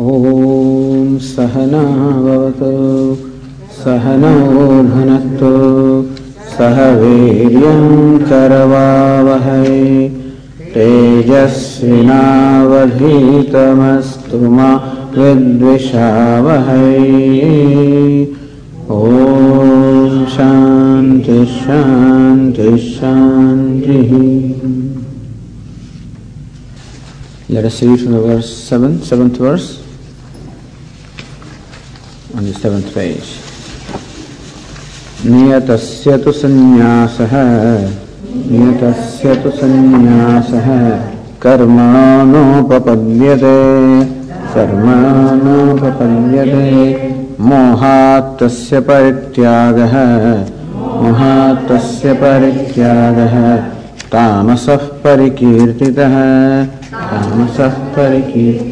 ॐ सहनावतु सहनौ भुनक्तु सह वीर्यं करवावहै। तेजस्विनावधीतमस्तु मा विद्विषावहै। ॐ शान्ति शान्ति शान्तिः। Let us read from the verse 7, seventh verse on the seventh page. नियतस्य तु सन्न्यासः। नियतस्य तु सन्न्यासः। कर्मणो नोपपद्यते कर्मणो नोपपद्यते मोहात् तस्य परित्यागः। मोहात् तस्य परित्यागः। तामसः परिकीर्तितः। तामसः परिकीर्तितः।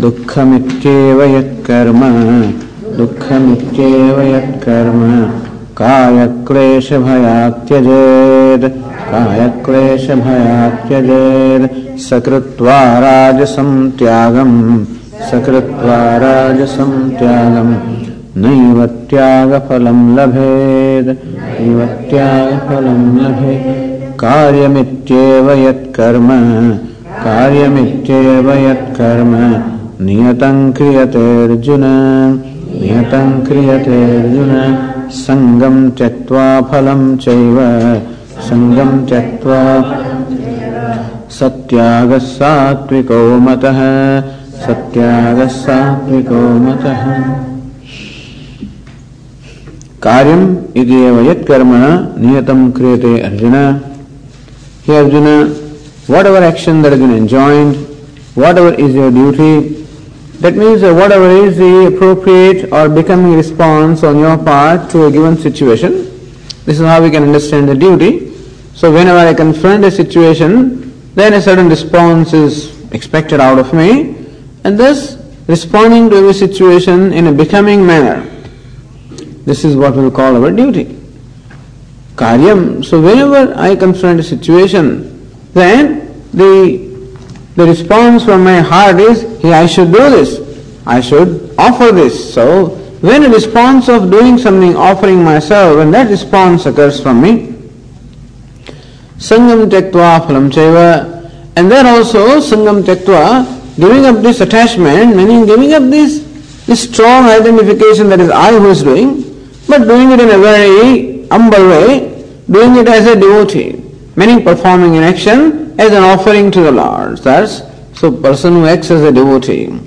दुःखमित्येव यत्कर्म दुःखमित्येव यत्कर्म। कायक्लेशभयात् त्यजेत् कायक्लेशभयात् त्यजेत् सकृत्वा राजसं त्यागम् सकृत्वा राजसं त्यागम्। नैव त्यागफलं लभेत् नैव त्यागफलं लभेत्। कार्यमित्येव यत्कर्म कार्यमित्येव यत्कर्म नियतं क्रियते अर्जुन। नियतं क्रियते अर्जुन। संगम त्यक्त्वा फलं चैव। संगम त्यक्त्वा सत्यागः सात्विको मतः। सत्यागः सात्विको मतः। कार्यम इदेव यत्कर्मण नियतम क्रियते अर्जुन। हे Arjuna whatever action that is been enjoined whatever is your duty that means whatever is the appropriate or becoming response on your part to a given situation this is how we can understand the duty so whenever i confront a situation then a certain response is expected out of me and thus responding to every situation in a becoming manner this is what we call our duty. Karyam. So whenever I confront a situation, then the, the response from my heart is, hey, I should do this. I should offer this. So when a response of doing something, offering myself, when that response occurs from me, Sangam Tyaktva Phalam Chaiva, and then also Sangam Tyaktva, giving up this attachment, meaning giving up this, this strong identification that is I who is doing, but doing it in a very humble way, doing it as a devotee, meaning performing an action as an offering to the Lord. That's so person who acts as a devotee.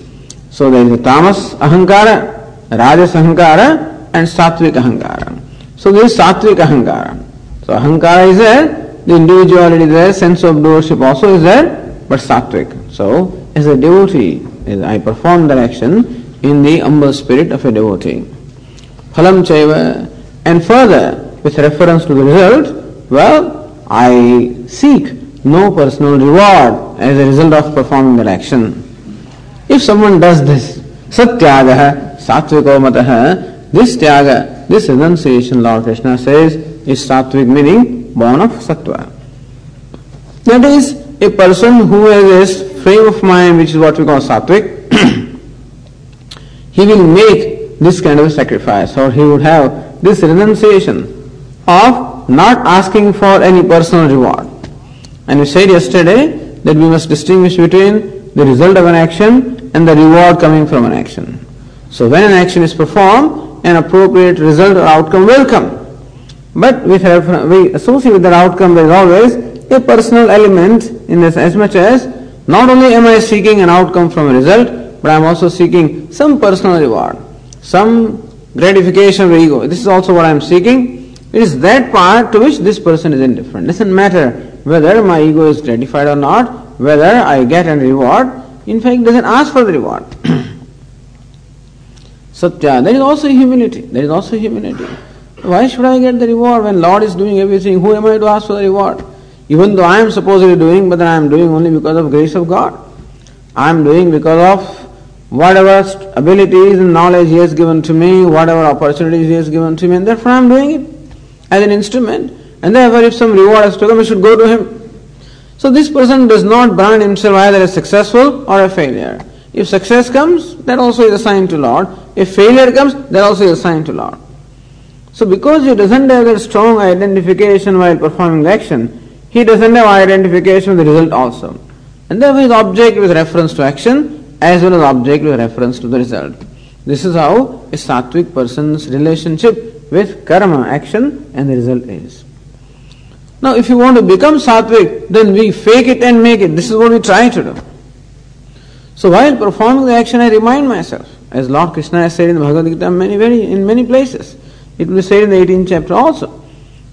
So there is a tamas ahankara, rajas ahankara, and sattvic ahankara. So there is sattvic ahankara. So ahankara is there, the individuality is there, sense of doership also is there, but sattvic. So as a devotee, as I perform that action in the humble spirit of a devotee. Phalam chaiva. And further, with reference to the result, well, I seek no personal reward as a result of performing that action. If someone does this, satyagaha, satviko mataha, this tyaga, this renunciation, Lord Krishna says, is sattvic meaning born of sattva. That is, a person who has this frame of mind, which is what we call sattvic, he will make this kind of a sacrifice, or he would have this renunciation of not asking for any personal reward. And we said yesterday that we must distinguish between the result of an action and the reward coming from an action. So when an action is performed, an appropriate result or outcome will come. But we, have, we associate with that outcome there is always a personal element in this as much as not only am I seeking an outcome from a result, but I am also seeking some personal reward, some gratification of ego. This is also what I am seeking. It is that part to which this person is indifferent. Doesn't matter whether my ego is gratified or not, whether I get a reward. In fact, doesn't ask for the reward. Satya, there is also humility. There is also humility. Why should I get the reward when Lord is doing everything? Who am I to ask for the reward? Even though I am supposedly doing, but I am doing only because of grace of God. I am doing because of whatever abilities and knowledge He has given to me, whatever opportunities He has given to me, and therefore I am doing it as an instrument. And therefore, if some reward has to come, it should go to Him. So this person does not brand himself either as successful or a failure. If success comes, that also is assigned to Lord. If failure comes, that also is assigned to Lord. So because he doesn't have that strong identification while performing the action, he doesn't have identification with the result also. And therefore his object with reference to action as well as object with reference to the result. This is how a sattvic person's relationship with karma, action and the result is. Now if you want to become sattvic, then we fake it and make it. This is what we try to do. So while performing the action, I remind myself, as Lord Krishna has said in the Bhagavad Gita many, very, in many places. It will be said in the 18th chapter also.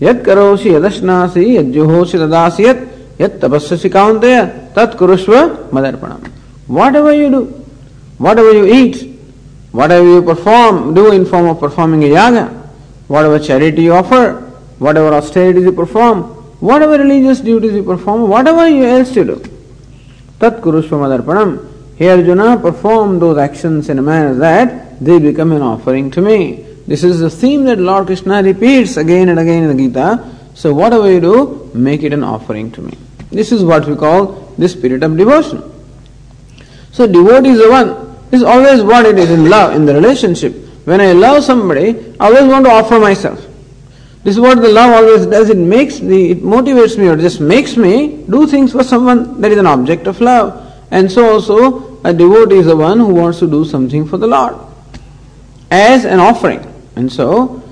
Yat karoshi yadashnasi yad juhoshi dadasi yat yat tapasyasi kaunteya tat kurushva madarpanam. Whatever you do, whatever you eat, whatever you perform, do in form of performing a yaga, whatever charity you offer, whatever austerities you perform, whatever religious duties you perform, whatever you else you do, tat kurushva madarpanam. Here Arjuna perform those actions in a manner that they become an offering to me. This is the theme that Lord Krishna repeats again and again in the Gita. So whatever you do, make it an offering to me. This is what we call the spirit of devotion. So devotee is the one. This is always what it is in love, in the relationship. When I love somebody, I always want to offer myself. This is what the love always does. It makes me, it motivates me or just makes me do things for someone that is an object of love. And so also a devotee is the one who wants to do something for the Lord as an offering. And so,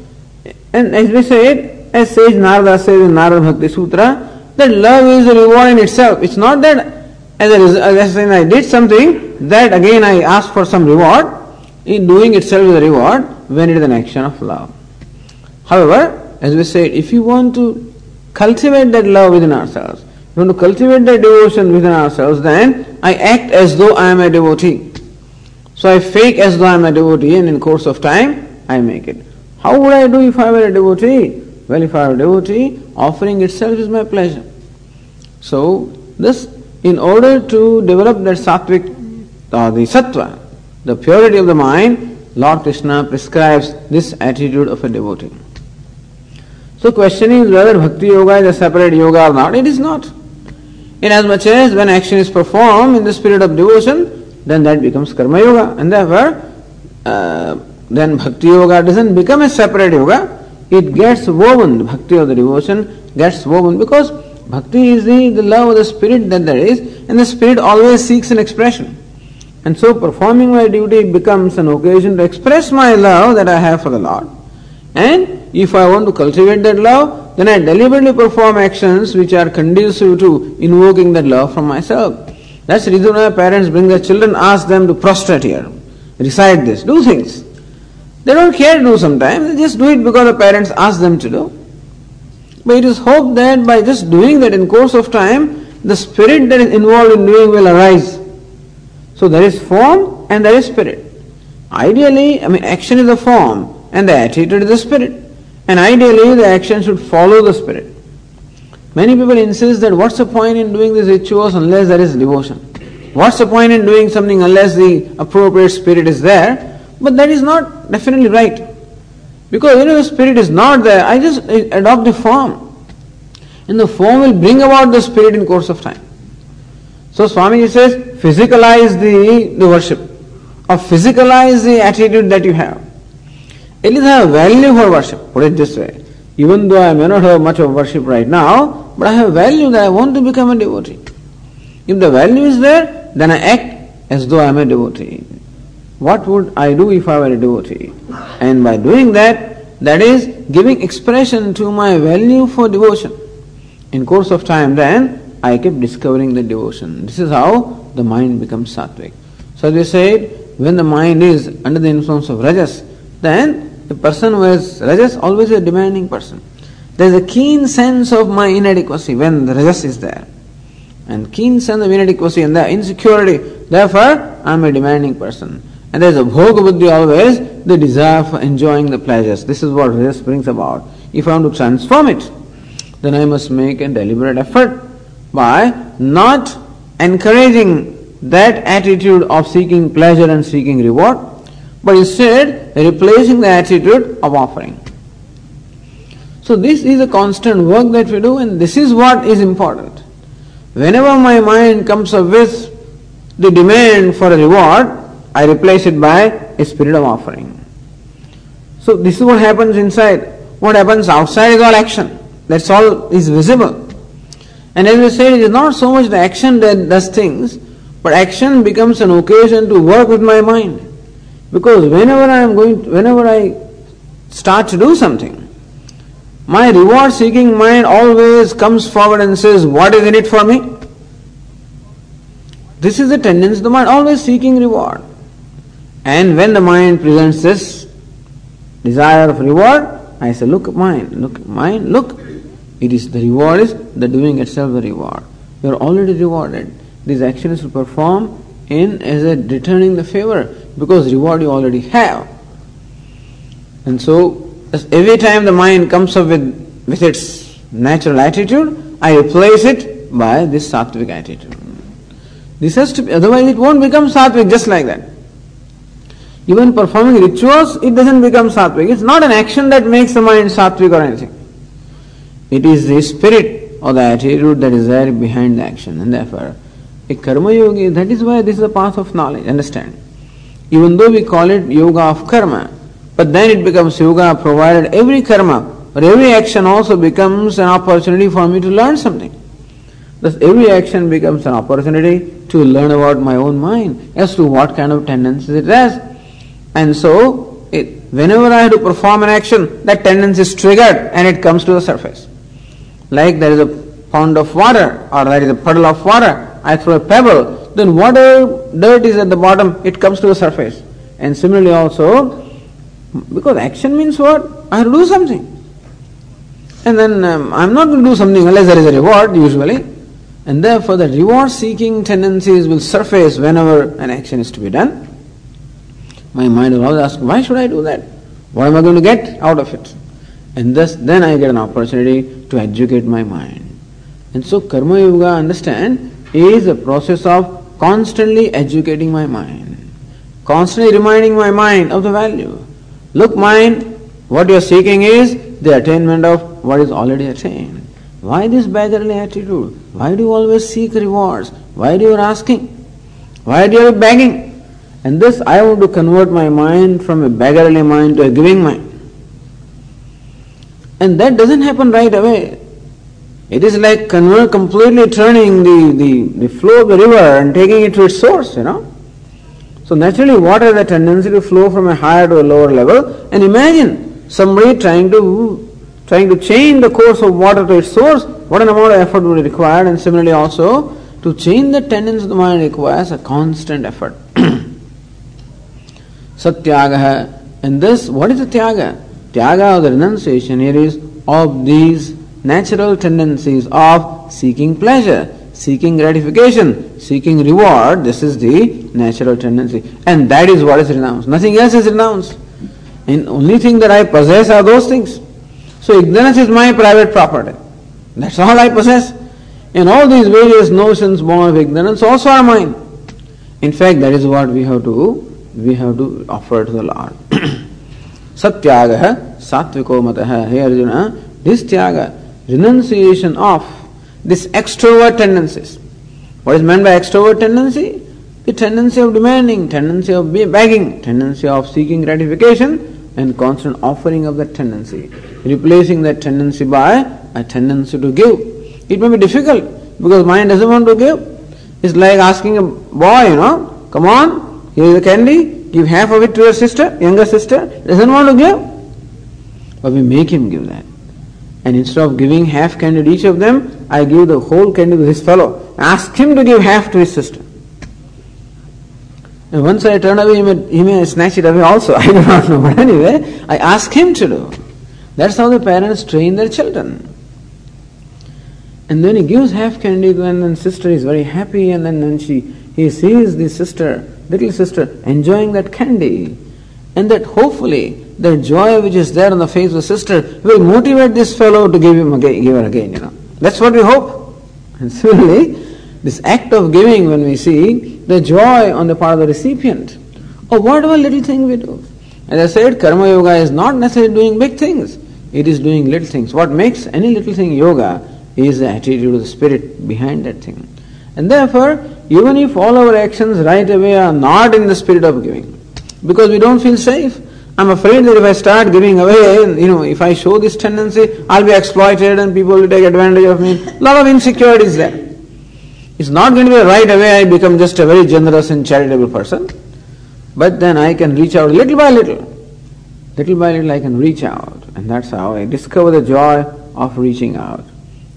and as we said, as says Narada says in Narada Bhakti Sutra, that love is a reward in itself. It's not that as a result, as I did something, that again I ask for some reward. In doing itself is a reward when it is an action of love. However, as we said, if you want to cultivate that love within ourselves, you want to cultivate that devotion within ourselves, then I act as though I am a devotee. So I fake as though I am a devotee, and in course of time, I make it. How would I do if I were a devotee? Well, if I were a devotee, offering itself is my pleasure. So, this, in order to develop that sattvic, or the sattva, the purity of the mind, Lord Krishna prescribes this attitude of a devotee. So, question is whether bhakti yoga is a separate yoga or not. It is not. Inasmuch as when action is performed in the spirit of devotion, then that becomes karma yoga, and therefore, uh, then bhakti yoga doesn't become a separate yoga. It gets woven. Bhakti of the devotion gets woven because bhakti is the, the love of the spirit that there is, and the spirit always seeks an expression. And so, performing my duty becomes an occasion to express my love that I have for the Lord. And if I want to cultivate that love, then I deliberately perform actions which are conducive to invoking that love from myself. That's the reason why parents bring their children, ask them to prostrate here, recite this, do things. They don't care to do sometimes, they just do it because the parents ask them to do. But it is hoped that by just doing that in course of time, the spirit that is involved in doing will arise. So there is form and there is spirit. Ideally, I mean action is the form, and the attitude is the spirit. And ideally, the action should follow the spirit. Many people insist that what's the point in doing these rituals unless there is devotion? What's the point in doing something unless the appropriate spirit is there? But that is not definitely right. Because when the spirit is not there, I just adopt the form. And the form will bring about the spirit in course of time. So Swamiji says, physicalize the, the worship, or physicalize the attitude that you have. It is a value for worship, put it this way. Even though I may not have much of worship right now, but I have value that I want to become a devotee. If the value is there, then I act as though I am a devotee. What would I do if I were a devotee? And by doing that, that is giving expression to my value for devotion. In course of time, then I keep discovering the devotion. This is how the mind becomes sattvic. So they said, when the mind is under the influence of rajas, then the person who has rajas always a demanding person. There is a keen sense of my inadequacy when the rajas is there. And keen sense of inadequacy and the insecurity. Therefore, I am a demanding person. And there is a bhoga buddhi always, the desire for enjoying the pleasures. This is what rajas brings about. If I want to transform it, then I must make a deliberate effort by not encouraging that attitude of seeking pleasure and seeking reward, but instead replacing the attitude of offering. So, this is a constant work that we do, and this is what is important. Whenever my mind comes up with the demand for a reward, I replace it by a spirit of offering. So this is what happens inside. What happens outside is all action. That's all is visible. And as we said, it is not so much the action that does things, but action becomes an occasion to work with my mind. Because whenever I am going, to, whenever I start to do something, my reward seeking mind always comes forward and says, What is in it for me? This is the tendency of the mind, always seeking reward. And when the mind presents this desire of reward, I say, Look, mind, look, mind, look. It is the reward is the doing itself the reward. You are already rewarded. These actions will perform in as a returning the favor because reward you already have. And so every time the mind comes up with, with its natural attitude, I replace it by this sattvic attitude. This has to be, otherwise it won't become sattvic just like that. Even performing rituals, it doesn't become sattvic. It's not an action that makes the mind sattvic or anything. It is the spirit or the attitude that is there behind the action. And therefore, a karma yogi, that is why this is a path of knowledge, understand. Even though we call it yoga of karma, but then it becomes yoga provided every karma or every action also becomes an opportunity for me to learn something. Thus, every action becomes an opportunity to learn about my own mind as to what kind of tendencies it has. And so, it, whenever I have to perform an action, that tendency is triggered and it comes to the surface. Like there is a pond of water or there is a puddle of water, I throw a pebble, then whatever dirt is at the bottom, it comes to the surface. And similarly also, because action means what? I have to do something. And then um, I'm not going to do something unless there is a reward, usually. And therefore, the reward seeking tendencies will surface whenever an action is to be done. My mind will always ask, why should I do that? What am I going to get out of it? And thus, then I get an opportunity to educate my mind. And so, Karma Yoga, understand, is a process of constantly educating my mind, constantly reminding my mind of the value. Look, mind, what you are seeking is the attainment of what is already attained. Why this beggarly attitude? Why do you always seek rewards? Why do you are asking? Why do you are begging? And this I want to convert my mind from a beggarly mind to a giving mind. And that doesn't happen right away. It is like completely turning the, the, the flow of the river and taking it to its source, you know. So naturally, water has a tendency to flow from a higher to a lower level. And imagine somebody trying to trying to change the course of water to its source. What an amount of effort would be required. And similarly, also to change the tendency of the mind requires a constant effort. Satyaga. And this, what is the tyaga? Tyaga or the renunciation here is of these natural tendencies of seeking pleasure, seeking gratification, seeking reward, this is the natural tendency. And that is what is renounced. Nothing else is renounced. And only thing that I possess are those things. So ignorance is my private property. That's all I possess. And all these various notions born of ignorance also are mine. In fact, that is what we have to we have to offer to the Lord. Satviko mataha. Hey Arjuna, this tyaga, renunciation of this extrovert tendencies. What is meant by extrovert tendency? The tendency of demanding, tendency of begging, tendency of seeking gratification, and constant offering of that tendency. Replacing that tendency by a tendency to give. It may be difficult because mind doesn't want to give. It's like asking a boy, you know, come on, here is a candy, give half of it to your sister, younger sister, doesn't want to give. But we make him give that. And instead of giving half candy to each of them, I give the whole candy to this fellow. Ask him to give half to his sister. And once I turn away, he may, he may snatch it away also. I do not know. But anyway, I ask him to do. That's how the parents train their children. And then he gives half candy and then sister is very happy and then, then she he sees the sister, little sister, enjoying that candy. And that hopefully the joy which is there on the face of the sister will motivate this fellow to give him again, give her again, you know. That's what we hope. And similarly, this act of giving, when we see the joy on the part of the recipient, or whatever little thing we do. As I said, karma yoga is not necessarily doing big things. It is doing little things. What makes any little thing yoga is the attitude of the spirit behind that thing. And therefore, even if all our actions right away are not in the spirit of giving, because we don't feel safe, I'm afraid that if I start giving away, you know, if I show this tendency, I'll be exploited and people will take advantage of me. A lot of insecurities there. It's not going to be right away I become just a very generous and charitable person, but then I can reach out little by little. Little by little I can reach out, and that's how I discover the joy of reaching out.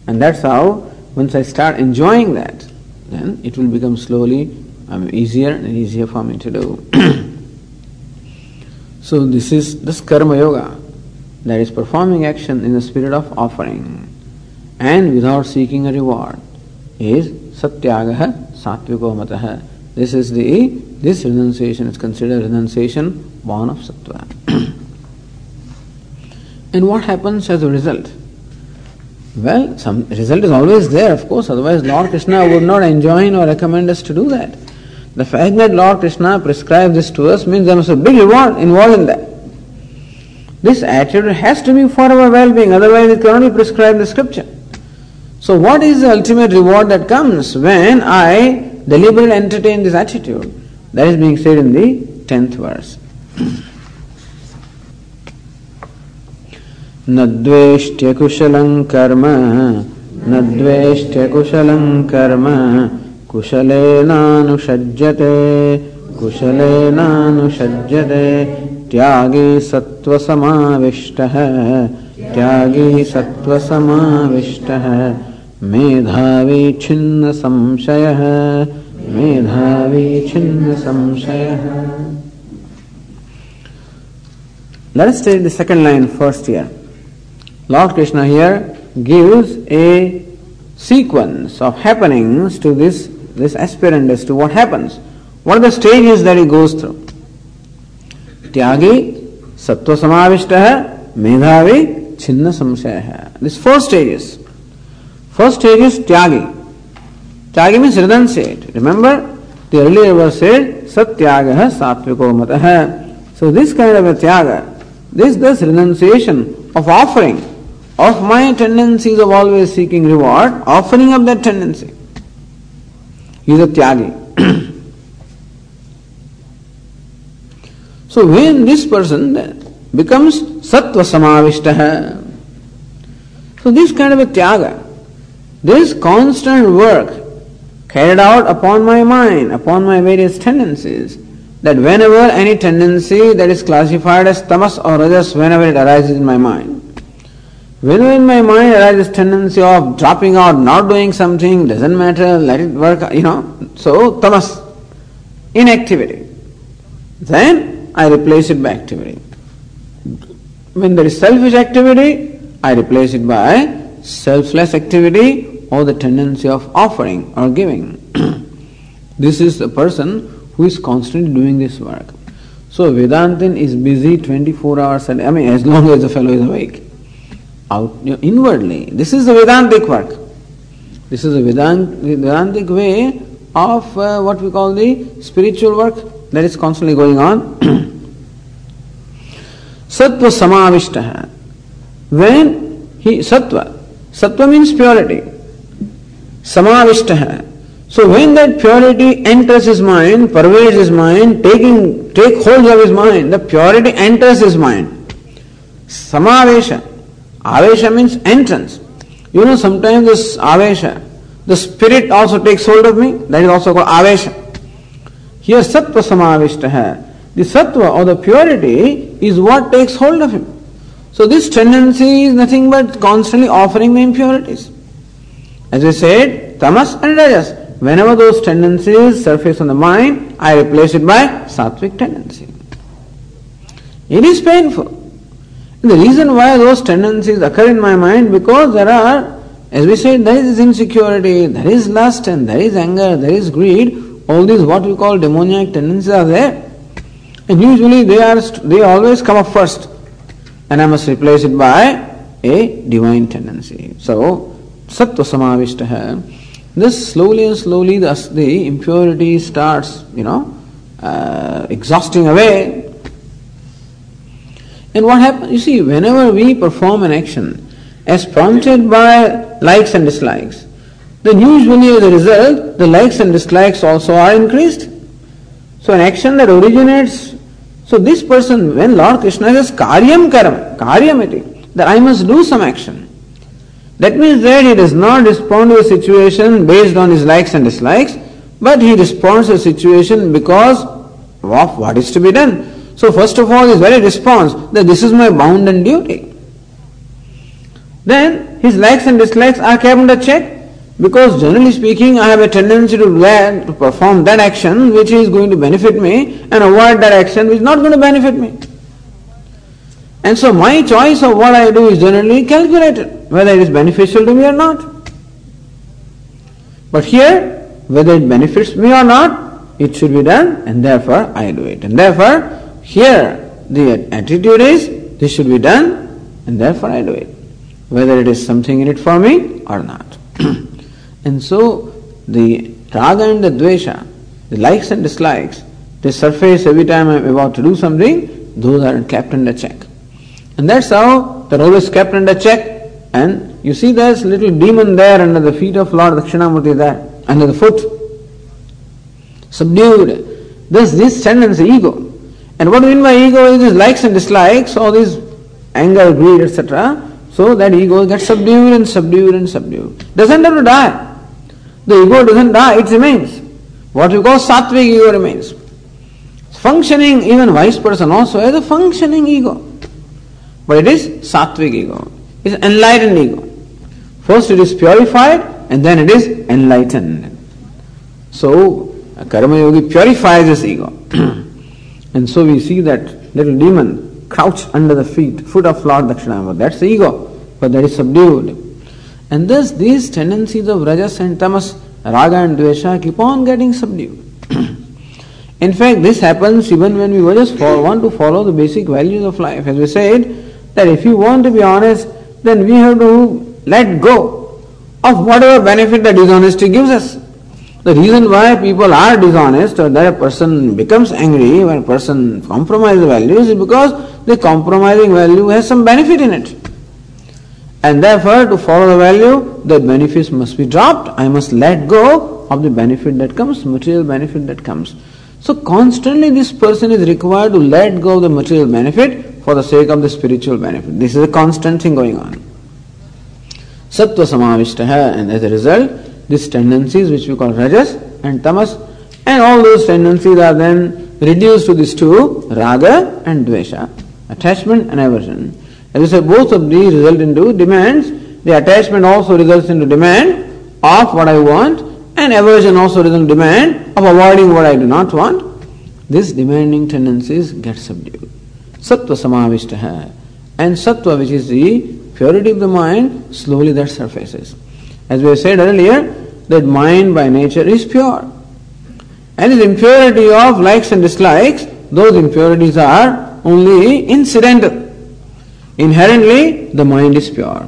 And that's how, once I start enjoying that, then it will become slowly um, easier and easier for me to do. so this is this karma yoga that is performing action in the spirit of offering and without seeking a reward is satyagaha satviko matah. This is the this renunciation is considered renunciation born of sattva. and what happens as a result? Well, some result is always there, of course, otherwise Lord Krishna would not enjoin or recommend us to do that. The fact that Lord Krishna prescribes this to us means there must be a big reward involved in that. This attitude has to be for our well-being, otherwise it cannot be prescribed in the scripture. So what is the ultimate reward that comes when I deliberately entertain this attitude? That is being said in the tenth verse. न द्वेष्ट्यकुशलं कर्म न द्वेष्ट्यकुशलं कर्म कुशलेनानुषज्यते कुशलेनानुषज्यते त्यागी सत्त्वसमाविष्टः त्यागी सत्त्वसमाविष्टः मेधावी छिन्न संशयः मेधावी छिन्न संशयः Let us take the second line first here. Lord Krishna here gives a sequence of happenings to this, this aspirant as to what happens. What are the stages that he goes through? Tyagi, Sattva Samavishtaha, Medhavi, Chinna Samshaya. These four stages. First stage is Tyagi. Tyagi means renunciate. Remember, the earlier verse said, Satyagaha Satviko Mataha. So this kind of a Tyaga, this thus renunciation of offering of my tendencies of always seeking reward, offering up that tendency. He is a tyagi. so when this person becomes sattva samavishtaha, so this kind of a tyaga, this constant work carried out upon my mind, upon my various tendencies, that whenever any tendency that is classified as tamas or rajas, whenever it arises in my mind, whenever in my mind arises tendency of dropping out, not doing something, doesn't matter, let it work, you know, so tamas, inactivity, then I replace it by activity. When there is selfish activity, I replace it by selfless activity or the tendency of offering or giving. this is the person who is constantly doing this work. So Vedantin is busy 24 hours a day, I mean as long as the fellow is awake. Out inwardly. This is the Vedantic work. This is the Vedant, Vedantic way of uh, what we call the spiritual work that is constantly going on. Sattva samavishtaha. When he sattva, sattva means purity. Samavishtaha. So when that purity enters his mind, pervades his mind, taking take hold of his mind, the purity enters his mind. Samavesha. Avesha means entrance. You know sometimes this avesha, the spirit also takes hold of me, that is also called avesha. Here sattva samavishtaha. The sattva or the purity is what takes hold of him. So this tendency is nothing but constantly offering the impurities. As I said, tamas and rajas. Whenever those tendencies surface on the mind, I replace it by sattvic tendency. It is painful. The reason why those tendencies occur in my mind because there are, as we said, there is insecurity, there is lust, and there is anger, there is greed. All these what we call demoniac tendencies are there, and usually they are they always come up first, and I must replace it by a divine tendency. So sattva samavishtaha this slowly and slowly the, the impurity starts, you know, uh, exhausting away. And what happens? You see, whenever we perform an action as prompted by likes and dislikes, then usually as a result, the likes and dislikes also are increased. So an action that originates, so this person, when Lord Krishna says karyam karam, karyamiti, that I must do some action. That means that he does not respond to a situation based on his likes and dislikes, but he responds to a situation because of what is to be done. So first of all, his very response that this is my bounden duty. Then his likes and dislikes are kept under check because generally speaking, I have a tendency to that, to perform that action which is going to benefit me and avoid that action which is not going to benefit me. And so my choice of what I do is generally calculated, whether it is beneficial to me or not. But here, whether it benefits me or not, it should be done and therefore I do it. And therefore, here the attitude is this should be done and therefore I do it. Whether it is something in it for me or not. And so the raga and the dvesha, the likes and dislikes, they surface every time I'm about to do something, those are kept under check. And that's how they're always kept under check. And you see there's little demon there under the feet of Lord Dakshinamurti there, under the foot. Subdued. Thus this tendency, ego. And what do we mean by ego is likes and dislikes, all these anger, greed, etc. So that ego gets subdued and subdued and subdued. Doesn't have to die. The ego doesn't die, it remains. What we call sattvic ego remains. Functioning, even wise person also has a functioning ego. But it is sattvic ego. It's enlightened ego. First it is purified and then it is enlightened. So, a karma yogi purifies his ego. and so we see that little demon crouched under the feet, foot of Lord Dakshinamurti. That's the ego, but that is subdued. And thus these tendencies of rajas and tamas, raga and dvesha keep on getting subdued. In fact, this happens even when we just want to follow the basic values of life. As we said, that if you want to be honest, then we have to let go of whatever benefit that dishonesty gives us. The reason why people are dishonest or that a person becomes angry when a person compromises values is because the compromising value has some benefit in it. And therefore, to follow the value, the benefits must be dropped. I must let go of the benefit that comes, material benefit that comes. So constantly this person is required to let go of the material benefit for the sake of the spiritual benefit. This is a constant thing going on. Sattva samavishtaha and as a result, these tendencies which we call rajas and tamas and all those tendencies are then reduced to these two, raga and dvesha, attachment and aversion. As I said, both of these result into demands. The attachment also results into demand of what I want, and aversion also results in demand of avoiding what I do not want. These demanding tendencies get subdued. Sattva samavishtaha. And sattva, which is the purity of the mind, slowly that surfaces. As we said earlier, that mind by nature is pure. And the impurity of likes and dislikes, those impurities are only incidental. Inherently, the mind is pure.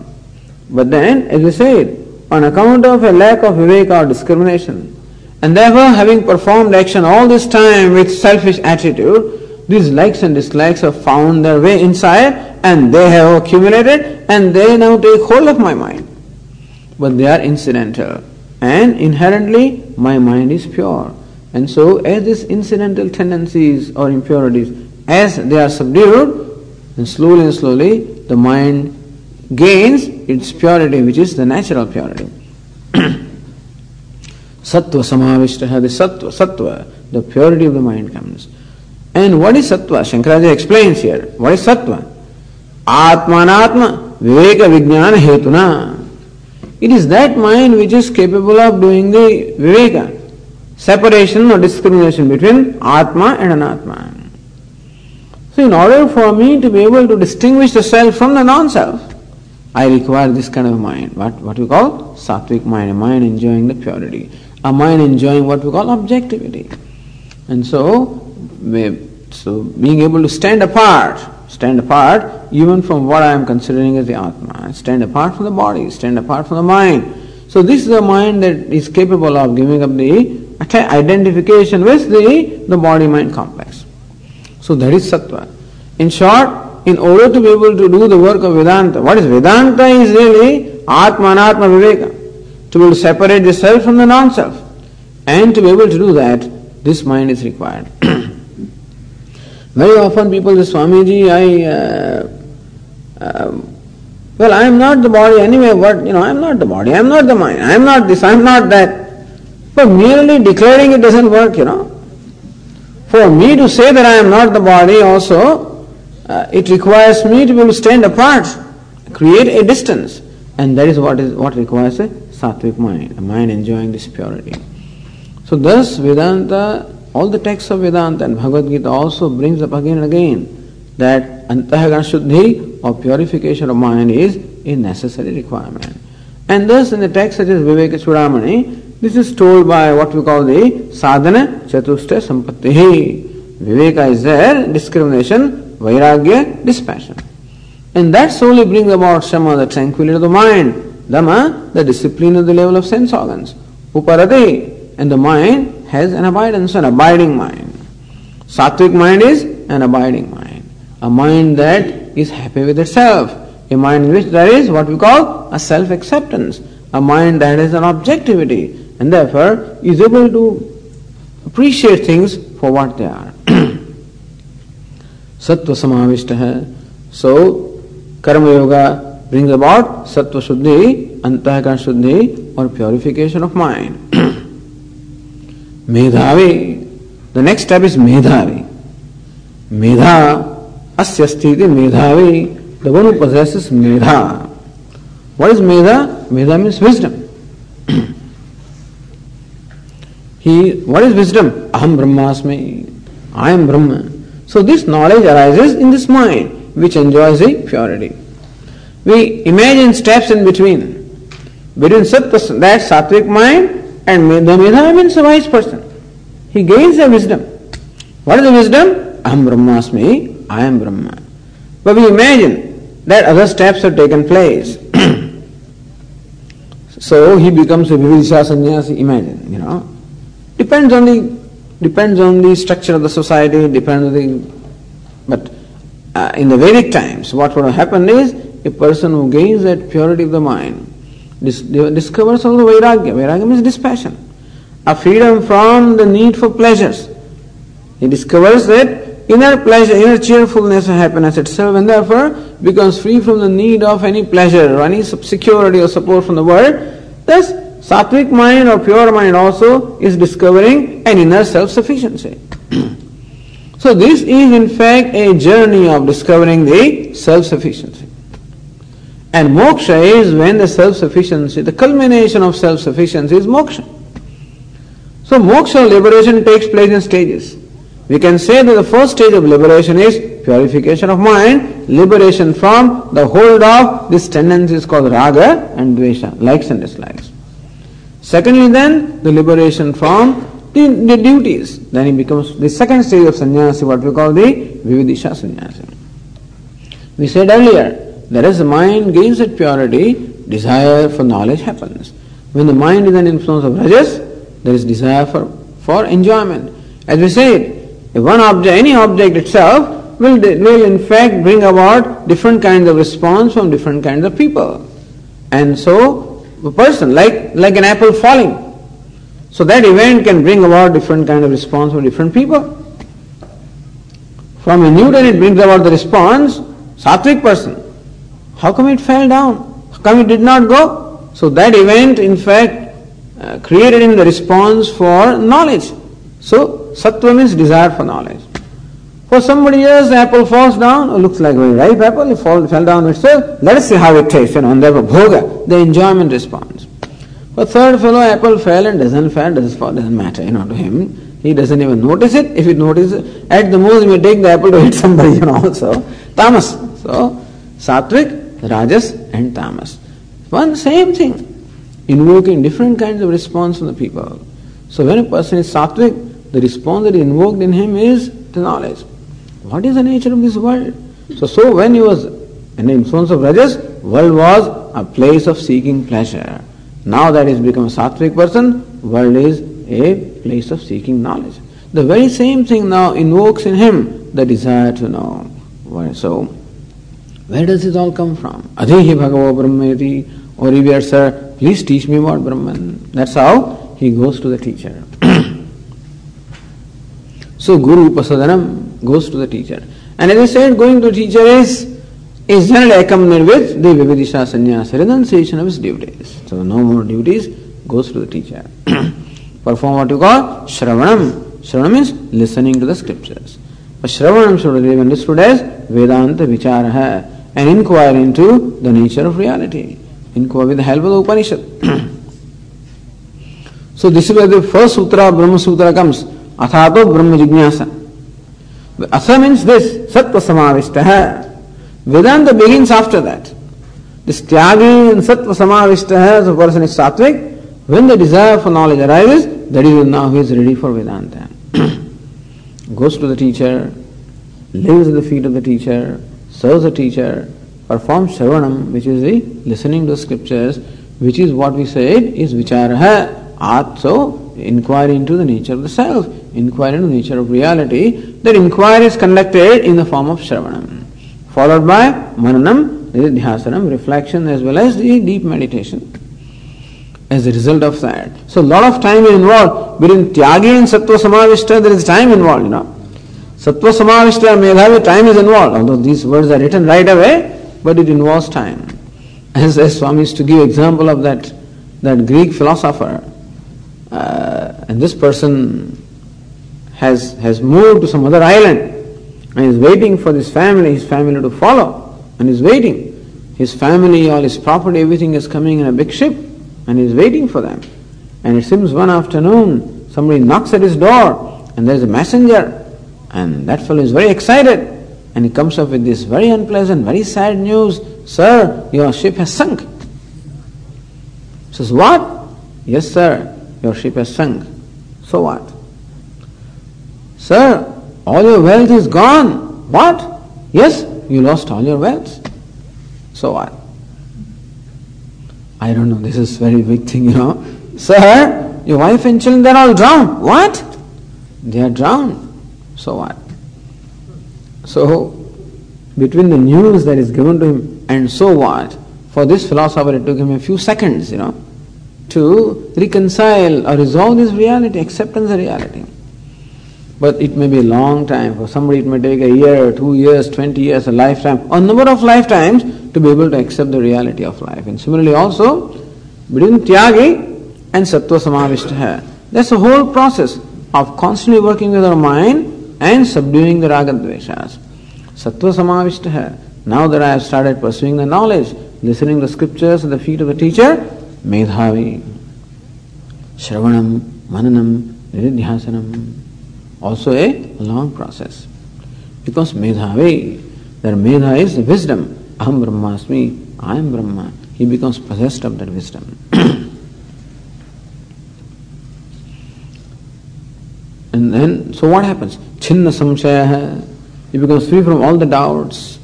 But then, as we said, on account of a lack of viveka or discrimination, and therefore having performed action all this time with selfish attitude, these likes and dislikes have found their way inside and they have accumulated and they now take hold of my mind. But they are incidental. And inherently, my mind is pure. And so, as these incidental tendencies or impurities, as they are subdued, and slowly and slowly the mind gains its purity, which is the natural purity. sattva samavishtaha, the sattva, sattva, the purity of the mind comes. And what is sattva? Shankaracharya explains here. What is sattva? Atmanatma viveka vijnana hetuna. It is that mind which is capable of doing the viveka, separation or discrimination between atma and anatma. So, in order for me to be able to distinguish the self from the non self, I require this kind of mind. What, what we call sattvic mind, a mind enjoying the purity, a mind enjoying what we call objectivity. And so, so being able to stand apart, stand apart even from what I am considering as the Atma, stand apart from the body, stand apart from the mind. So this is a mind that is capable of giving up the identification with the, the body-mind complex. So that is sattva. In short, in order to be able to do the work of Vedanta, what is Vedanta is really Atma Anatma Viveka. to be able to separate the self from the non-self. And to be able to do that, this mind is required. Very often people say, Swamiji, I, uh, uh, well, I am not the body anyway, but, you know, I am not the body, I am not the mind, I am not this, I am not that. But merely declaring it doesn't work, you know. For me to say that I am not the body also, uh, it requires me to be able to stand apart, create a distance. And that is what is what requires a sattvic mind, a mind enjoying this purity. So thus Vedanta, all the texts of Vedanta and Bhagavad Gita also brings up again and again that antahkarana shuddhi or purification of mind is a necessary requirement. And thus in the text such as Viveka Chudamani, this is told by what we call the sadhana chatushta sampatti. Viveka is there, discrimination, vairagya, dispassion. And that solely brings about shama, the tranquility of the mind, dama, the discipline of the level of sense organs, uparati, and the mind has an abidance, an abiding mind. Sattvic mind is an abiding mind, a mind that is happy with itself, a mind in which there is what we call a self acceptance, a mind that has an objectivity, and therefore is able to appreciate things for what they are. Samavishta hai. So Karma Yoga brings about Sattva Shuddhi, Antahakar Shuddhi or purification of mind. Medhavi. The next step is Medhavi. Medha, Asya Sthiti Medhavi, the one who possesses Medha. What is Medha? Medha means wisdom. he, what is wisdom? Aham Brahmasmi. I am Brahma. So this knowledge arises in this mind which enjoys the purity. We imagine steps in between. Between sattva, that sattvic mind and medha. Medha means a wise person. He gains a wisdom. What is the wisdom? Aham Brahmasmi, I am Brahma. But we imagine that other steps have taken place. so he becomes a Vividisha sannyasi, imagine, you know. Depends on the depends on the structure of the society, depends on the but uh, in the Vedic times, what would have happened is a person who gains that purity of the mind dis- discovers also vairagya. Vairagya means dispassion, a freedom from the need for pleasures. He discovers that inner pleasure, inner cheerfulness and happiness itself, and therefore becomes free from the need of any pleasure or any security or support from the world. Thus, sattvic mind or pure mind also is discovering an inner self-sufficiency. So this is in fact a journey of discovering the self-sufficiency. And moksha is when the self-sufficiency, the culmination of self-sufficiency is moksha. So moksha liberation takes place in stages. We can say that the first stage of liberation is purification of mind, liberation from the hold of this tendency is called raga and dvesha, likes and dislikes. Secondly then, the liberation from the, the duties. Then he becomes the second stage of sannyasi, what we call the vividisha sannyasi. We said earlier that as the mind gains its purity, desire for knowledge happens. When the mind is an influence of rajas, there is desire for, for enjoyment. As we said, if one object, any object itself will, will in fact bring about different kinds of response from different kinds of people. And so, a person, like, like an apple falling, so that event can bring about different kind of response from different people. From a Newton it brings about the response, sattvic person. How come it fell down? How come it did not go? So that event in fact uh, created in the response for knowledge. So sattva means desire for knowledge. For somebody else, the apple falls down, it looks like a very ripe apple, it fall, fell down itself. Let us see how it tastes, you know, and therefore bhoga, the enjoyment response. A third fellow apple fell and doesn't fall, doesn't fall, doesn't matter, you know, to him. He doesn't even notice it. If he notices, at the most he may take the apple to hit somebody, you know, so Tamas. So, Sattvic, Rajas and Tamas. One same thing. Invoking different kinds of response from the people. So when a person is Sattvic, the response that is invoked in him is the knowledge. What is the nature of this world? So, so when he was in the influence of Rajas, world was a place of seeking pleasure. Now that he's become a sattvic person, world is a place of seeking knowledge. The very same thing now invokes in him the desire to know. So, where does it all come from? Adhihi bhagavo brahmeti, or sir, please teach me about Brahman. That's how he goes to the teacher. so Guru Upasadanam goes to the teacher. And as I said, going to the teacher is is generally accompanied with the Vividisha Sannyasa, renunciation of his duties. So no more duties, goes to the teacher. Perform what you call Shravanam. Shravanam means listening to the scriptures. But Shravanam should be understood as Vedanta Vicharaha, an inquire into the nature of reality. Inquiry with the help of the Upanishad. so this is where the first sutra, Brahma Sutra comes. Athato Brahma Jignasa. Atha means this, Sattva Samavishtaha. Vedanta begins after that. This Tyagi and Sattva Samavishtaha, the person is Sattvic. When the desire for knowledge arises, that is now he is ready for Vedanta. Goes to the teacher, lives at the feet of the teacher, serves the teacher, performs Shravanam, which is the listening to scriptures, which is what we said is Vicharaha. So, inquiry into the nature of the self, inquiry into the nature of reality. That inquiry is conducted in the form of Shravanam, followed by Mananam, Nididhyasanam, reflection as well as the deep meditation as a result of that. So a lot of time is involved. Between Tyagi and Sattva Samavishta, there is time involved, you know. Sattva Samavishta and Medhavi, time is involved. Although these words are written right away, but it involves time. As, as Swami used to give example of that, that Greek philosopher, uh, and this person has, has moved to some other island and is waiting for this family, his family to follow, and is waiting. His family, all his property, everything is coming in a big ship and he's waiting for them. And it seems one afternoon somebody knocks at his door and there's a messenger and that fellow is very excited and he comes up with this very unpleasant, very sad news. Sir, your ship has sunk. Says, what? Yes, sir, your ship has sunk. So what? Sir, all your wealth is gone. What? Yes, you lost all your wealth. So what? I don't know, this is very big thing, you know. Sir, your wife and children, they're all drowned. What? They are drowned. So what? So, between the news that is given to him and so what, for this philosopher it took him a few seconds, you know, to reconcile or resolve this reality, acceptance of reality. But it may be a long time. For somebody it may take a year, two years, twenty years, a lifetime, a number of lifetimes to be able to accept the reality of life. And similarly also, between Tyagi and Sattva Samavishtaha, that's a whole process of constantly working with our mind and subduing the Raga Dveshas. Sattva Samavishtaha, now that I have started pursuing the knowledge, listening the scriptures at the feet of the teacher, Medhavi, Shravanam, Mananam, Nididhyasanam, also a long process. Because Medhavi, their Medha is wisdom, Aham Brahmasmi, I am Brahma. He becomes possessed of that wisdom. And then, so what happens? Chinna Samshaya, he becomes free from all the doubts.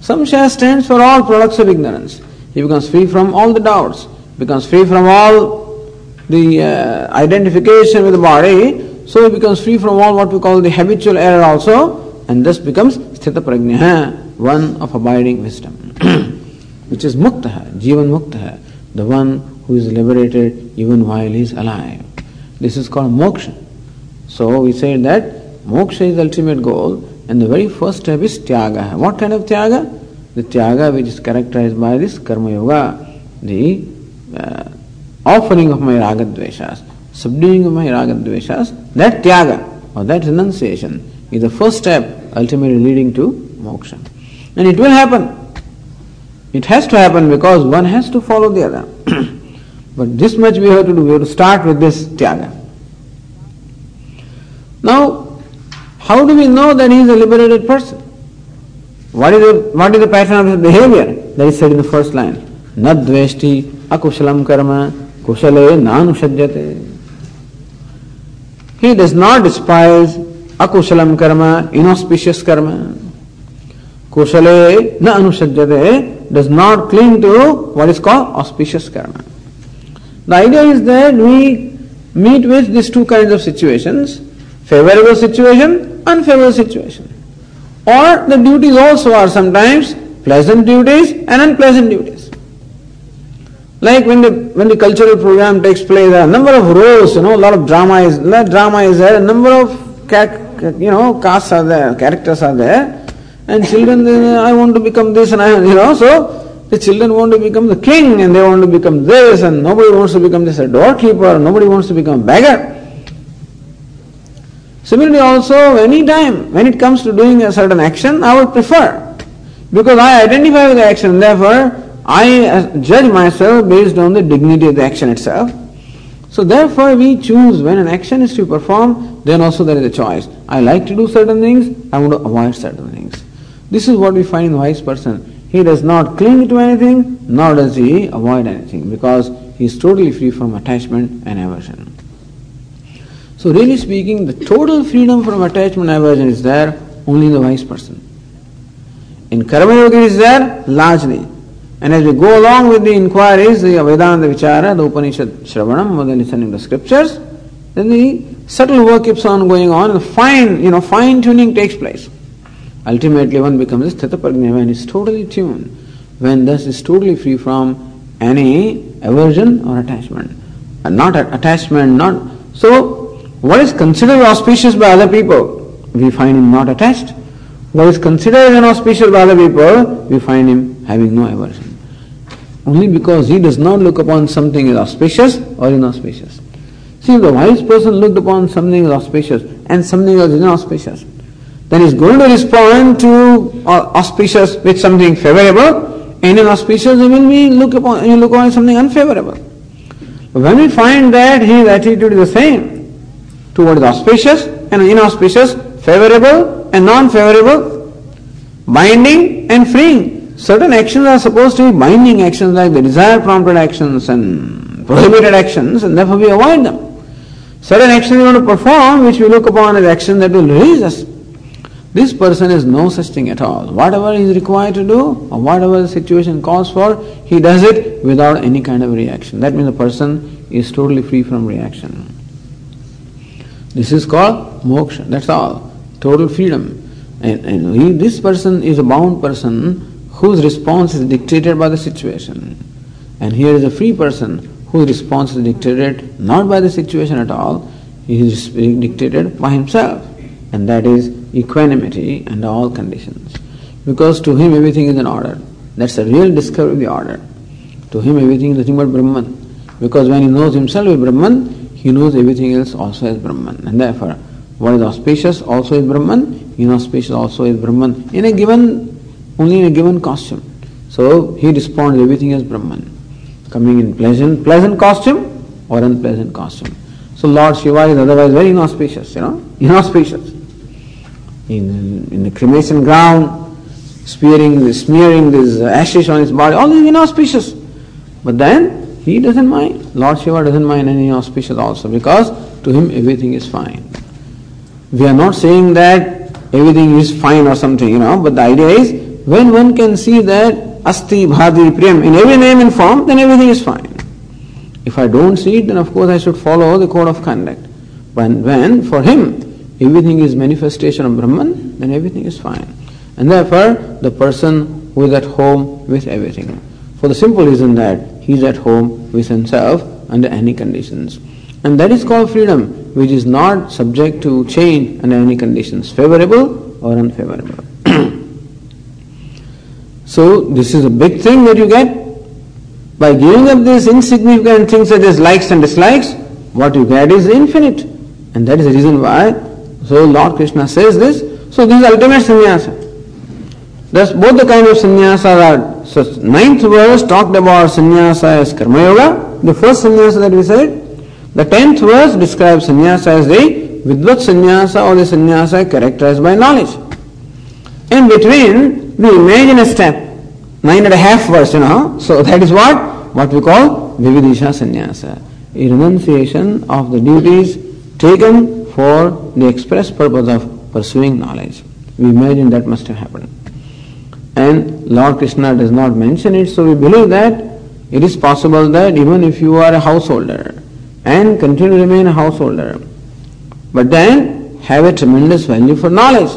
Samshaya stands for all products of ignorance. He becomes free from all the doubts, becomes free from all the uh, identification with the body, so he becomes free from all what we call the habitual error also, and thus becomes Sthita Prajna one of abiding wisdom, which is mukta, jivan mukta, the one who is liberated even while he is alive. This is called moksha. So we say that moksha is the ultimate goal, and the very first step is tyaga. What kind of tyaga? The tyaga which is characterized by this karma yoga, the uh, offering of my ragadveshas, subduing of my ragadveshas, that tyaga or that renunciation is the first step ultimately leading to moksha. And it will happen. It has to happen because one has to follow the other. but this much we have to do. We have to start with this tyaga. Now, how do we know that he is a liberated person? What is the, what is the pattern of his behavior? That is said in the first line. Nadveshti akushalam karma kushale nanushajyate. He does not despise akushalam karma, inauspicious karma. Kushale na anushajyate does not cling to what is called auspicious karma. The idea is that we meet with these two kinds of situations favorable situation, unfavorable situation. Or the duties also are sometimes pleasant duties and unpleasant duties. Like when the when the cultural program takes place, there are a number of roles, you know, a lot of drama is drama is there, a number of you know casts are there, characters are there, and children, I want to become this, and I, you know, so the children want to become the king, and they want to become this, and nobody wants to become this a doorkeeper, nobody wants to become a beggar. Similarly, also, any time when it comes to doing a certain action, I would prefer because I identify with the action, therefore I uh, judge myself based on the dignity of the action itself. So therefore we choose when an action is to perform, then also there is a choice. I like to do certain things, I want to avoid certain things. This is what we find in the wise person. He does not cling to anything, nor does he avoid anything, because he is totally free from attachment and aversion. So really speaking, the total freedom from attachment aversion is there only in the wise person. In Karma Yoga is there largely. And as we go along with the inquiries, the Vedanta Vichara, the Upanishad Shravanam, or the listening to scriptures, then the subtle work keeps on going on and fine, you know, fine tuning takes place. Ultimately one becomes a Sthita Prajna when is totally tuned, when thus is totally free from any aversion or attachment. And not attachment, not so what is considered auspicious by other people, we find him not attached. What is considered inauspicious by other people, we find him having no aversion only because he does not look upon something as auspicious or inauspicious. See, the wise person looked upon something as auspicious and something as inauspicious, then he is going to respond to uh, auspicious with something favorable, and inauspicious will be look upon he look upon something unfavorable. When we find that his attitude is the same towards auspicious and inauspicious, favorable and non-favorable, binding and freeing, certain actions are supposed to be binding actions like the desire prompted actions and prohibited actions and therefore we avoid them. Certain actions we want to perform which we look upon as actions that will release us. This person is no such thing at all. Whatever he is required to do or whatever the situation calls for, he does it without any kind of reaction. That means the person is totally free from reaction. This is called moksha. That's all. Total freedom. And, and he, this person is a bound person whose response is dictated by the situation. And here is a free person whose response is dictated not by the situation at all, he is dictated by himself. And that is equanimity under all conditions. Because to him everything is in order. That's the real discovery of the order. To him everything is nothing but Brahman. Because when he knows himself as Brahman, he knows everything else also as Brahman. And therefore, what is auspicious also is Brahman, inauspicious also is Brahman. In a given only in a given costume. So he responds everything as Brahman, coming in pleasant, pleasant costume or unpleasant costume. So Lord Shiva is otherwise very inauspicious, you know, inauspicious. In, in the cremation ground, spearing, smearing this ashes on his body, all is inauspicious. But then he doesn't mind. Lord Shiva doesn't mind any auspicious also because to him everything is fine. We are not saying that everything is fine or something, you know, but the idea is when one can see that Asti, Bhati, Priyam in every name and form, then everything is fine. If I don't see it, then of course I should follow the code of conduct. But when for him everything is manifestation of Brahman, then everything is fine. And therefore, the person who is at home with everything. For the simple reason that he is at home with himself under any conditions. And that is called freedom, which is not subject to change under any conditions, favorable or unfavorable. So this is a big thing that you get. By giving up these insignificant things such as likes and dislikes, what you get is infinite. And that is the reason why, so Lord Krishna says this, so this is ultimate sannyasa. Thus both the kind of sannyasa are, so ninth verse talked about sannyasa as karma yoga, the first sannyasa that we said. The tenth verse describes sannyasa as the vidvat sannyasa or the sannyasa characterized by knowledge. In between, we imagine a step, nine and a half verse, you know. So that is what? What we call Vividisha Sannyasa. Renunciation of the duties taken for the express purpose of pursuing knowledge. We imagine that must have happened. And Lord Krishna does not mention it, so we believe that it is possible that even if you are a householder and continue to remain a householder, but then have a tremendous value for knowledge,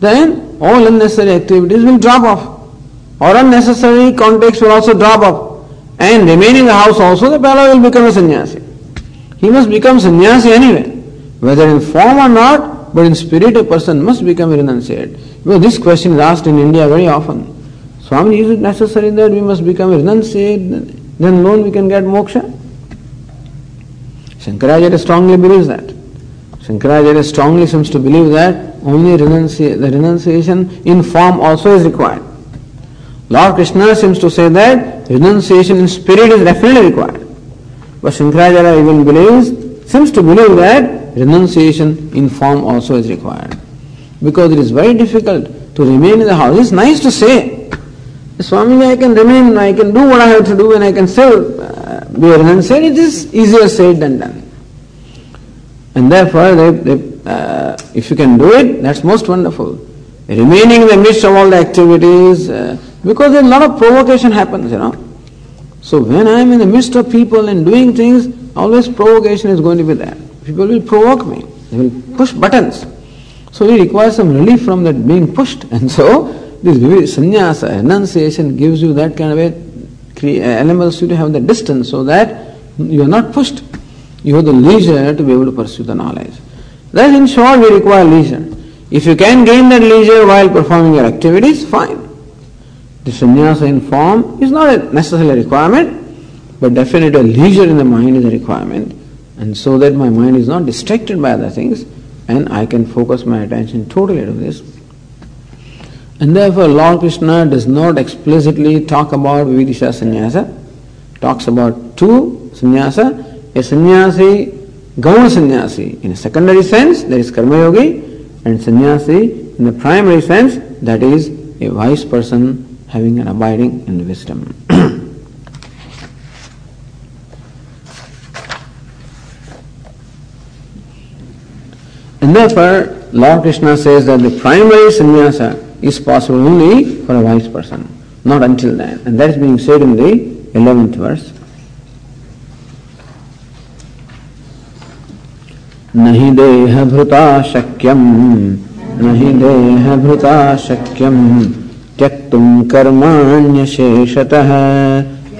then all unnecessary activities will drop off or unnecessary contacts will also drop off and remain in the house also, the fellow will become a sannyasi. He must become sannyasi anyway, whether in form or not, but in spirit a person must become a renunciate. Because this question is asked in India very often. Swami, is it necessary that we must become a renunciate? Then alone we can get moksha? Shankaracharya strongly believes that. Shankaracharya strongly seems to believe that only renunci- the renunciation in form also is required. Lord Krishna seems to say that renunciation in spirit is definitely required. But Shankaracharya even believes, seems to believe that renunciation in form also is required. Because it is very difficult to remain in the house. It's nice to say, Swami, I can remain, I can do what I have to do and I can still uh, be a renunciate. It is easier said than done. And therefore, they, they, uh, if you can do it, that's most wonderful. Remaining in the midst of all the activities, uh, because a lot of provocation happens, you know. So when I am in the midst of people and doing things, always provocation is going to be there. People will provoke me. They will push buttons. So we require some relief from that being pushed. And so this sannyasa, renunciation gives you that kind of a enables uh, you to have the distance so that you are not pushed. You have the leisure to be able to pursue the knowledge. That in short we require leisure. If you can gain that leisure while performing your activities, fine. The sannyasa in form is not a necessary requirement, but definitely leisure in the mind is a requirement. And so that my mind is not distracted by other things and I can focus my attention totally to this. And therefore Lord Krishna does not explicitly talk about Vividisha sannyasa, talks about two sannyasa, a sannyasi, Gauna sannyasi in a secondary sense, that is Karma Yogi, and sannyasi in the primary sense, that is a wise person having an abiding in wisdom. and therefore, Lord Krishna says that the primary sannyasa is possible only for a wise person, not until then. And that is being said in the 11th verse. नहि देहभृता शक्यम नहि देहभृता शक्यम त्यक्तुं कर्माण्यशेषतः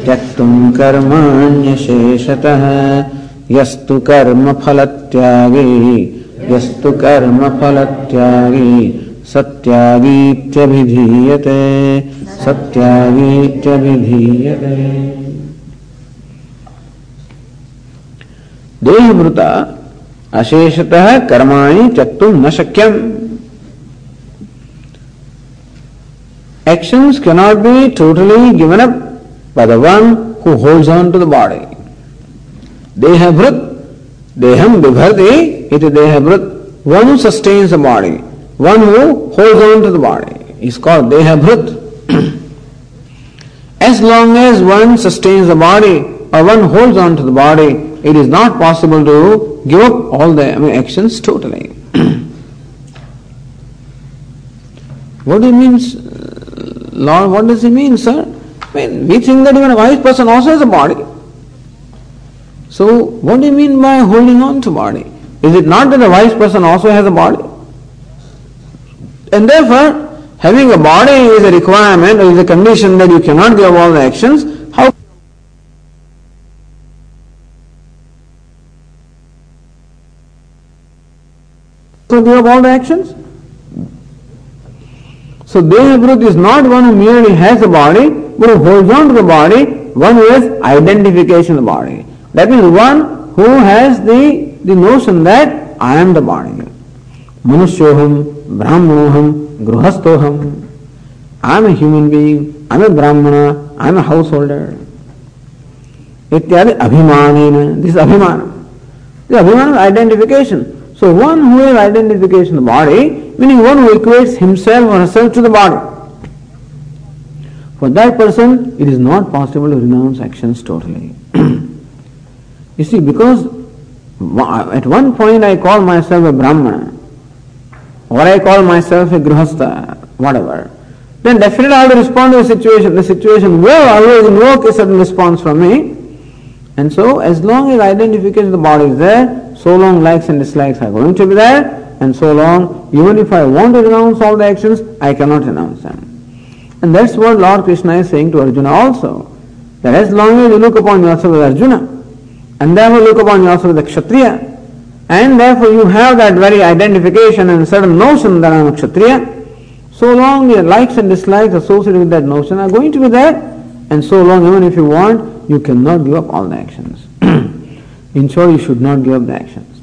त्यक्तुं कर्माण्यशेषतः यस्तु कर्मफलत्यागी यस्तु कर्म फल त्यागी सत्यागी चीधीयते सत्यागी चीधीयते देहमृता अशेषतः कर्माणी चक्तुम न शक्यम। Actions can not be totally given up by the one who holds on to the body देहभृत deham vibharti, it is dehabhrut, one who sustains the body, one who holds on to the body is called dehabhrut. as long as one sustains the body or one holds on to the body, it is not possible to give up all the actions totally. what do you Lord? What does it mean, sir? I mean, we think that even a wise person also has a body. So, what do you mean by holding on to body? Is it not that a wise person also has a body? And therefore, having a body is a requirement or is a condition that you cannot give all the actions. How to give all the actions? So Dehabhrut is not one who merely has a body, but who holds on to the body, one who has identification of the body. That means one who has the, the notion that I am the body. Manusyoham, Brahmanoham, Gruhastoham. I am a human being, I am a Brahmana, I am a householder. Ityadi abhimanena. This is abhimana. This abhimana is identification. So one who has identification of the body, meaning one who equates himself or herself to the body. For that person, it is not possible to renounce actions totally. You see, because at one point I call myself a Brahmana, or I call myself a Grihastha, whatever, then definitely I will respond to the situation. The situation will always invoke a certain response from me. And so, as long as identification of the body is there, so long likes and dislikes are going to be there, and so long, even if I want to renounce all the actions, I cannot renounce them. And that's what Lord Krishna is saying to Arjuna also. that as long as you look upon yourself as Arjuna, and therefore look upon yourself as a Kshatriya, and therefore you have that very identification and certain notion that I am a Kshatriya, so long your likes and dislikes associated with that notion are going to be there, and so long even if you want, you cannot give up all the actions. In short, you should not give up the actions.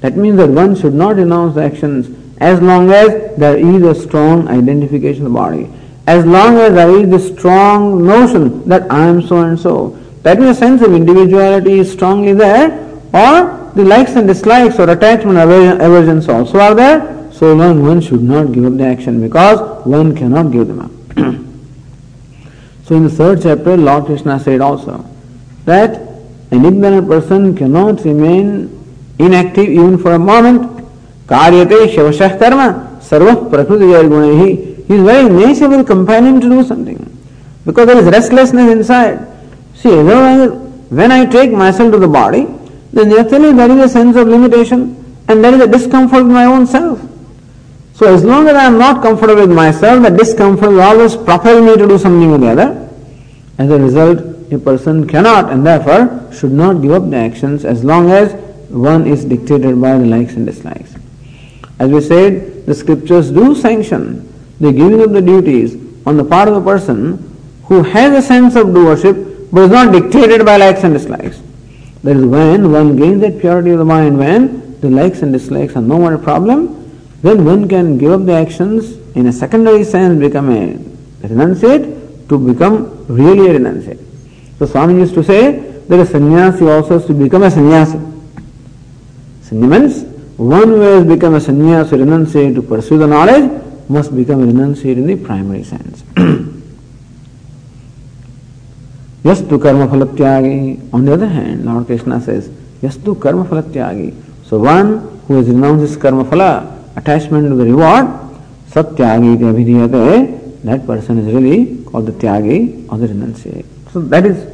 That means that one should not renounce the actions as long as there is a strong identification of the body. As long as there is this strong notion that I am so and so. That means sense of individuality is strongly there, or the likes and dislikes or attachment aversions also are there, so long one should not give up the action because one cannot give them up. so in the third chapter, Lord Krishna said also that an ignorant person cannot remain inactive even for a moment. Karyate shavashah karma sarva prakriti. He is very compel him to do something because there is restlessness inside. See, when I take myself to the body, then naturally there is a sense of limitation and there is a discomfort in my own self. So as long as I am not comfortable with myself, the discomfort will always propel me to do something or the other. As a result, a person cannot and therefore should not give up the actions as long as one is dictated by the likes and dislikes. As we said, the scriptures do sanction the giving of the duties on the part of a person who has a sense of doership but is not dictated by likes and dislikes. That is when one gains that purity of the mind, when the likes and dislikes are no more a problem, then one can give up the actions in a secondary sense, become a renunciate to become really a renunciate. So Swami used to say that a sannyasi also has to become a sannyasi. Sannyasi means one who has become a sannyasi renunciate to pursue the knowledge must become a renunciate in the primary sense. Yastu karma phalatyagi. On the other hand, Lord Krishna says, Yastu karma phalatyagi. So one who has renounced his karma phala, attachment to the reward, satyagi abhidhyate, that person is really called the tyagi or the renunciate. So that is,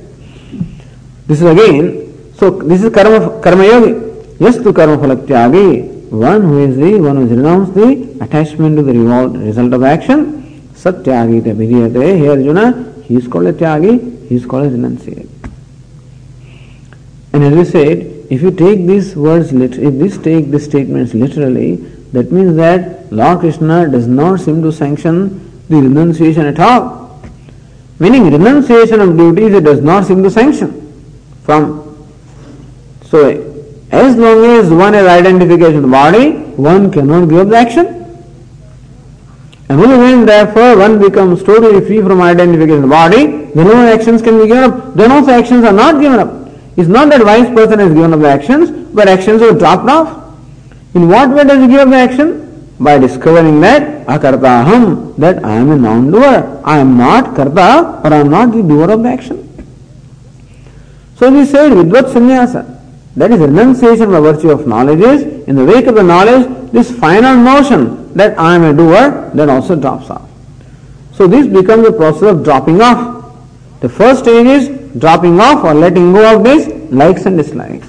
this is again, so this is karma, karma yogi. Yes to karma phalatyagi, one who is the, one who has renounced the attachment to the reward, result of action, satyagi vidiyate. Here Arjuna, he is called a tyagi, he is called a renunciate. And as we said, if you take these words, if this take these statements literally, that means that Lord Krishna does not seem to sanction the renunciation at all. Meaning renunciation of duties it does not seem to sanction. From so as long as one has identification of the body, one cannot give up the action. And only when therefore one becomes totally free from identification of the body, then no actions can be given up. Then also actions are not given up. It's not that wise person has given up the actions, but actions are dropped off. In what way does he give up the action? by discovering that akartaham, that I am a non-doer. I am not karta or I am not the doer of the action. So we said vidvat sannyasa. That is renunciation by virtue of knowledge is, in the wake of the knowledge, this final notion that I am a doer, that also drops off. So this becomes a process of dropping off. The first stage is dropping off or letting go of these likes and dislikes.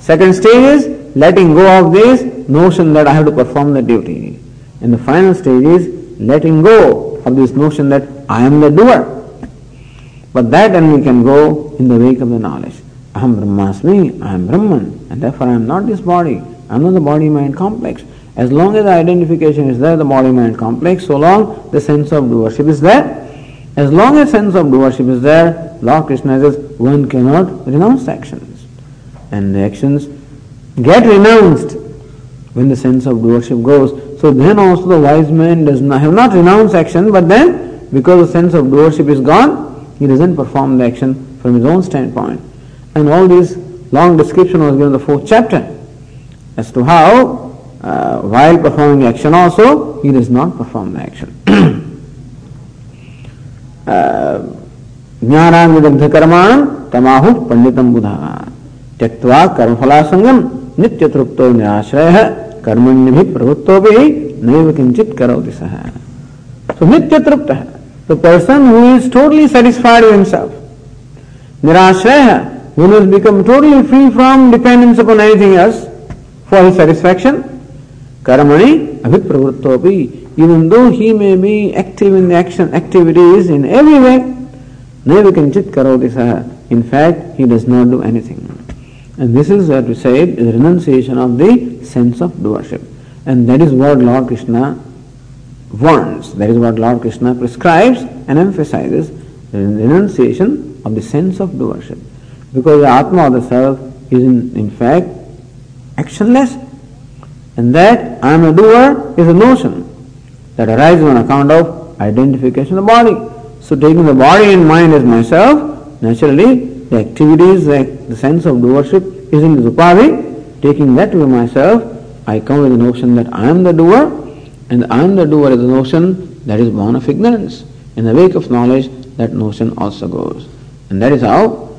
Second stage is letting go of this notion that I have to perform the duty. And the final stage is letting go of this notion that I am the doer. But that only can go in the wake of the knowledge. I am Brahmasmi, I am Brahman, and therefore I am not this body. I am not the body mind complex. As long as the identification is there, the body mind complex, so long the sense of doership is there. As long as sense of doership is there, Lord Krishna says one cannot renounce actions. And the actions get renounced when the sense of doership goes. So then also the wise man does not have not renounced action, but then because the sense of doership is gone, he doesn't perform the action from his own standpoint. And all this long description was given in the fourth chapter as to how uh, while performing action also, he does not perform the action. ज्ञानान विदग्ध कर्मान तमाहु पंडितम बुधा त्यक्वा कर्मफलासंगम नित्य तृप्तो निराश्रय कर्मण्य प्रवृत्तो भी नैव किंचित करो दिशा तो नित्य तृप्त है the person who is totally satisfied with himself निराश्रय है who has become totally free from dependence upon anything else for his satisfaction karmani even though he may be active in the action activities in every way Naiva kinchit karoti saha. In fact, he does not do anything. And this is what we said is renunciation of the sense of doership. And that is what Lord Krishna wants. That is what Lord Krishna prescribes and emphasizes the renunciation of the sense of doership. Because the Atma of the self is in, in fact actionless. And that I am a doer is a notion that arises on account of identification of the body. So taking the body and mind as myself, naturally the activities, like the sense of doership is in the upadhi. Taking that to myself, I come with the notion that I am the doer, and I am the doer is a notion that is born of ignorance. In the wake of knowledge, that notion also goes. And that is how,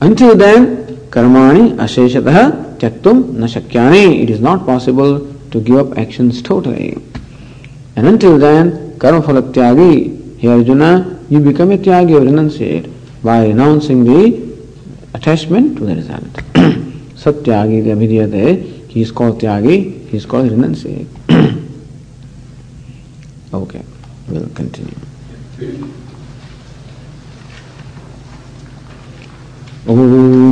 until then, karmani asheshatah tyaktum na shakyani. It is not possible to give up actions totally. And until then, karma phalatyagi, here Arjuna, you become a tyagi or renunciate by renouncing the attachment to the result. Satyagi, the Abhidhyate, he is called Tyagi, he is called renunciate. okay, we'll continue. ॐ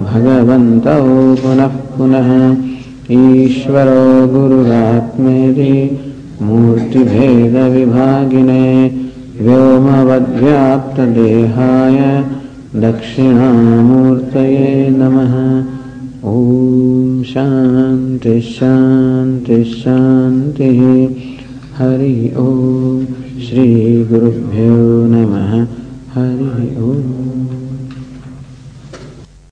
भगवन्तौ पुनः पुनः ईश्वरो गुरुरात्मेति मूर्तिभेदविभागिने व्योमवद्व्याप्तदेहाय दक्षिणामूर्तये नमः। ॐ शान्ति शान्ति शान्तिः। हरि ॐ श्रीगुरुभ्यो नमः। हरि ओम्।